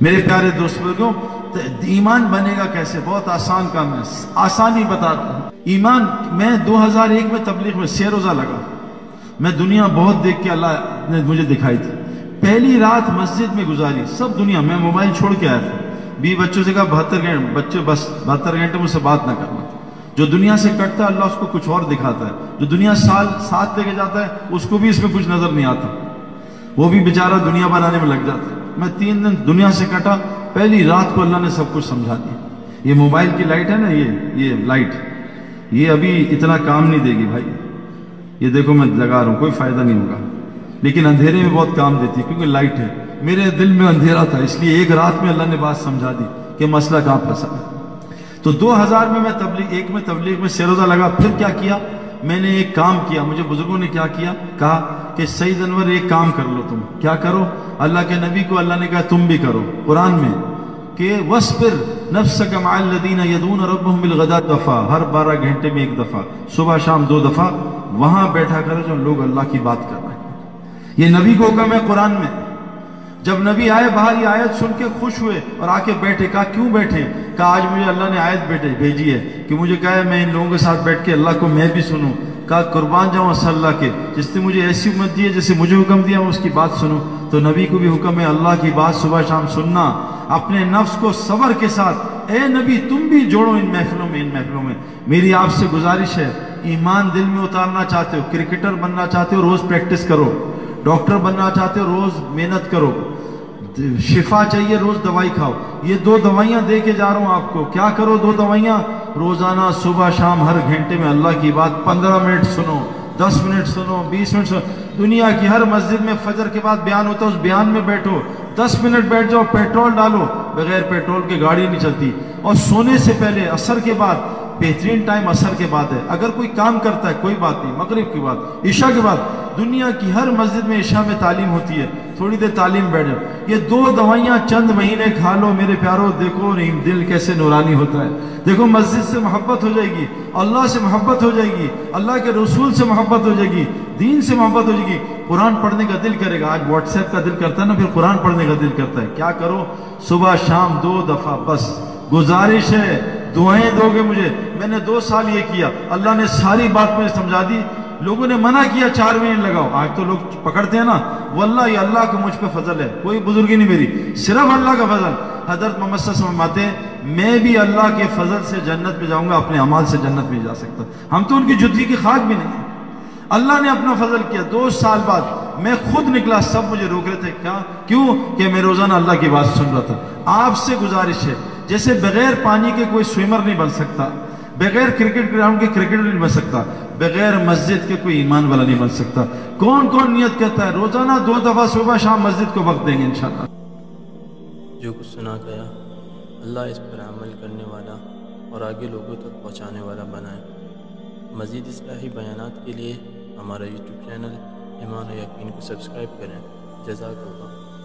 میرے پیارے دوست بزرگوں ایمان بنے گا کیسے؟ بہت آسان کام ہے، آسانی بتا رہا ہوں۔ ایمان، میں دو ہزار ایک میں تبلیغ میں سے روزہ لگا۔ میں دنیا بہت دیکھ کے اللہ نے مجھے دکھائی تھی۔ پہلی رات مسجد میں گزاری، سب دنیا، میں موبائل چھوڑ کے آیا تھا۔ بی بچوں سے کہا، بہتر گھنٹے بچے بس، بہتر گھنٹے مجھ سے بات نہ کرنا جو دنیا سے کٹتا ہے، اللہ اس کو کچھ اور دکھاتا ہے۔ جو دنیا سال، ساتھ لے کے جاتا ہے، اس کو بھی اس میں کچھ نظر نہیں آتا۔ وہ بھی بیچارہ دنیا بنانے میں لگ جاتا ہے۔ میں تین دن دنیا سے کٹا، پہلی رات کو اللہ نے سب کچھ سمجھا دیا۔ یہ موبائل کی لائٹ ہے نا، یہ یہ لائٹ۔ یہ ابھی اتنا کام نہیں دے گی بھائی۔ یہ دیکھو میں لگا رہا ہوں، کوئی فائدہ نہیں ہوگا۔ لیکن اندھیرے میں بہت کام دیتی ہے کیونکہ لائٹ ہے۔ میرے دل میں اندھیرا تھا، اس لیے ایک رات میں اللہ نے بات سمجھا دی کہ مسئلہ کہاں پھنسا تو دو ہزار میں میں تبلیغ، ایک میں تبلیغ میں سیروزہ لگا، پھر کیا کیا؟ میں نے ایک کام کیا، مجھے بزرگوں نے کیا کیا؟ کہا کہ سعید انور ایک کام کر لو تم۔ کیا کرو؟ اللہ کے نبی کو اللہ نے کہا تم بھی کرو۔ قرآن میں کہ وَسْبِرْ نَفْسَكَ مَعَ الَّذِينَ يَدُونَ رَبُّهُمْ بِالْغَدَاتِ دفعہ ہر بارہ گھنٹے میں ایک دفعہ۔ صبح، شام دو دفعہ۔ وہاں بیٹھا کرو جو لوگ اللہ کی بات کر رہے ہیں۔ یہ نبی کو حکم ہے قرآن میں۔ جب نبی آئے باہر یہ آیت سن کے خوش ہوئے اور آ کے بیٹھے، کہا، کیوں بیٹھے؟ کہا، آج مجھے اللہ نے آیت بیٹھے، بھیجی ہے کہ مجھے کہا ہے، میں ان لوگوں کے ساتھ بیٹھ کے اللہ کو میں بھی سنوں۔ کہا، قربان جاؤں صلی اللہ کے، جس نے مجھے ایسی امت دی ہے جسے مجھے حکم دیا، میں اس کی بات سنوں۔ تو نبی کو بھی حکم ہے، اللہ کی بات صبح شام سننا، اپنے نفس کو صبر کے ساتھ، اے نبی، تم بھی جوڑو ان محفلوں میں، ان محفلوں میں۔ میری آپ سے گزارش ہے، ایمان دل میں اتارنا چاہتے ہو، کرکٹر بننا چاہتے ہو، روز پریکٹس کرو، ڈاکٹر بننا چاہتے ہو، روز محنت کرو۔ شفا چاہیے، روز دوائی کھاؤ۔ یہ دو دوائیاں دے کے جا رہا ہوں آپ کو۔ کیا کرو دو دوائیاں؟ روزانہ صبح، شام، ہر گھنٹے میں اللہ کی بات۔ پندرہ منٹ سنو، دس منٹ سنو، بیس منٹ سنو۔ دنیا کی ہر مسجد میں فجر کے بعد بیان ہوتا ہے، اس بیان میں بیٹھو۔ دس منٹ بیٹھ جاؤ، پیٹرول ڈالو۔ بغیر پیٹرول کی گاڑی نہیں چلتی۔ اور سونے سے پہلے اثر کے بعد بہترین ٹائم اثر کے بعد ہے۔ اگر کوئی کام کرتا ہے، کوئی بات نہیں، مغرب کی بات، عشاء کے بعد، دنیا کی ہر مسجد میں عشاء میں تعلیم ہوتی ہے۔ تھوڑی دیر تعلیم بیٹھ جاؤ۔ یہ دو دوائیاں چند مہینے کھا لو، میرے پیاروں دیکھو نہیں دل کیسے نورانی ہوتا ہے۔ دیکھو، مسجد سے محبت ہو جائے گی، اللہ سے محبت ہو جائے گی، اللہ کے رسول سے محبت ہو جائے گی، دین سے محبت ہو جائے گی۔ قرآن پڑھنے کا دل کرے گا۔ آج واٹس ایپ کا دل کرتا ہے نا، پھر قرآن پڑھنے کا دل کرتا ہے۔ کیا کرو؟ صبح، شام دو دفعہ، بس۔ گزارش ہے۔ دعائیں دو گے مجھے۔ میں نے دو سال یہ کیا۔ اللہ نے ساری بات مجھے سمجھا دی۔ لوگوں نے منع کیا، چار منٹ لگاؤ۔ آج تو لوگ پکڑتے ہیں نا۔ وہ اللہ یہ اللہ کا مجھ پہ فضل ہے۔ کوئی بزرگی نہیں میری۔ صرف اللہ کا فضل۔ حضرت محمد صلی اللہ علیہ وسلم آتے ہیں، میں بھی اللہ کے فضل سے جنت میں جاؤں گا، اپنے عمال سے جنت میں جا سکتا۔ ہم تو ان کی جدگی کی خاک بھی نہیں اللہ نے اپنا فضل کیا۔ دو سال بعد میں خود نکلا، سب مجھے روک رہے تھے۔ کیا؟ کیوں؟ کہ میں روزانہ اللہ کی بات سن رہا تھا۔ آپ سے گزارش ہے۔ جیسے بغیر پانی کے کوئی سوئمر نہیں بن سکتا، بغیر کرکٹ گراؤنڈ کے کرکٹر نہیں بن سکتا، بغیر مسجد کے کوئی ایمان والا نہیں بن سکتا۔ کون کون نیت کرتا ہے، روزانہ دو دفعہ صبح شام مسجد کو وقت دیں گے انشاءاللہ۔ جو کچھ سنا گیا، اللہ اس پر عمل کرنے والا اور آگے لوگوں تک پہنچانے والا بنائے۔ مزید اصلاحی بیانات کے لیے ہمارا یوٹیوب چینل ایمان و یقین کو سبسکرائب کریں۔ جزاک اللہ۔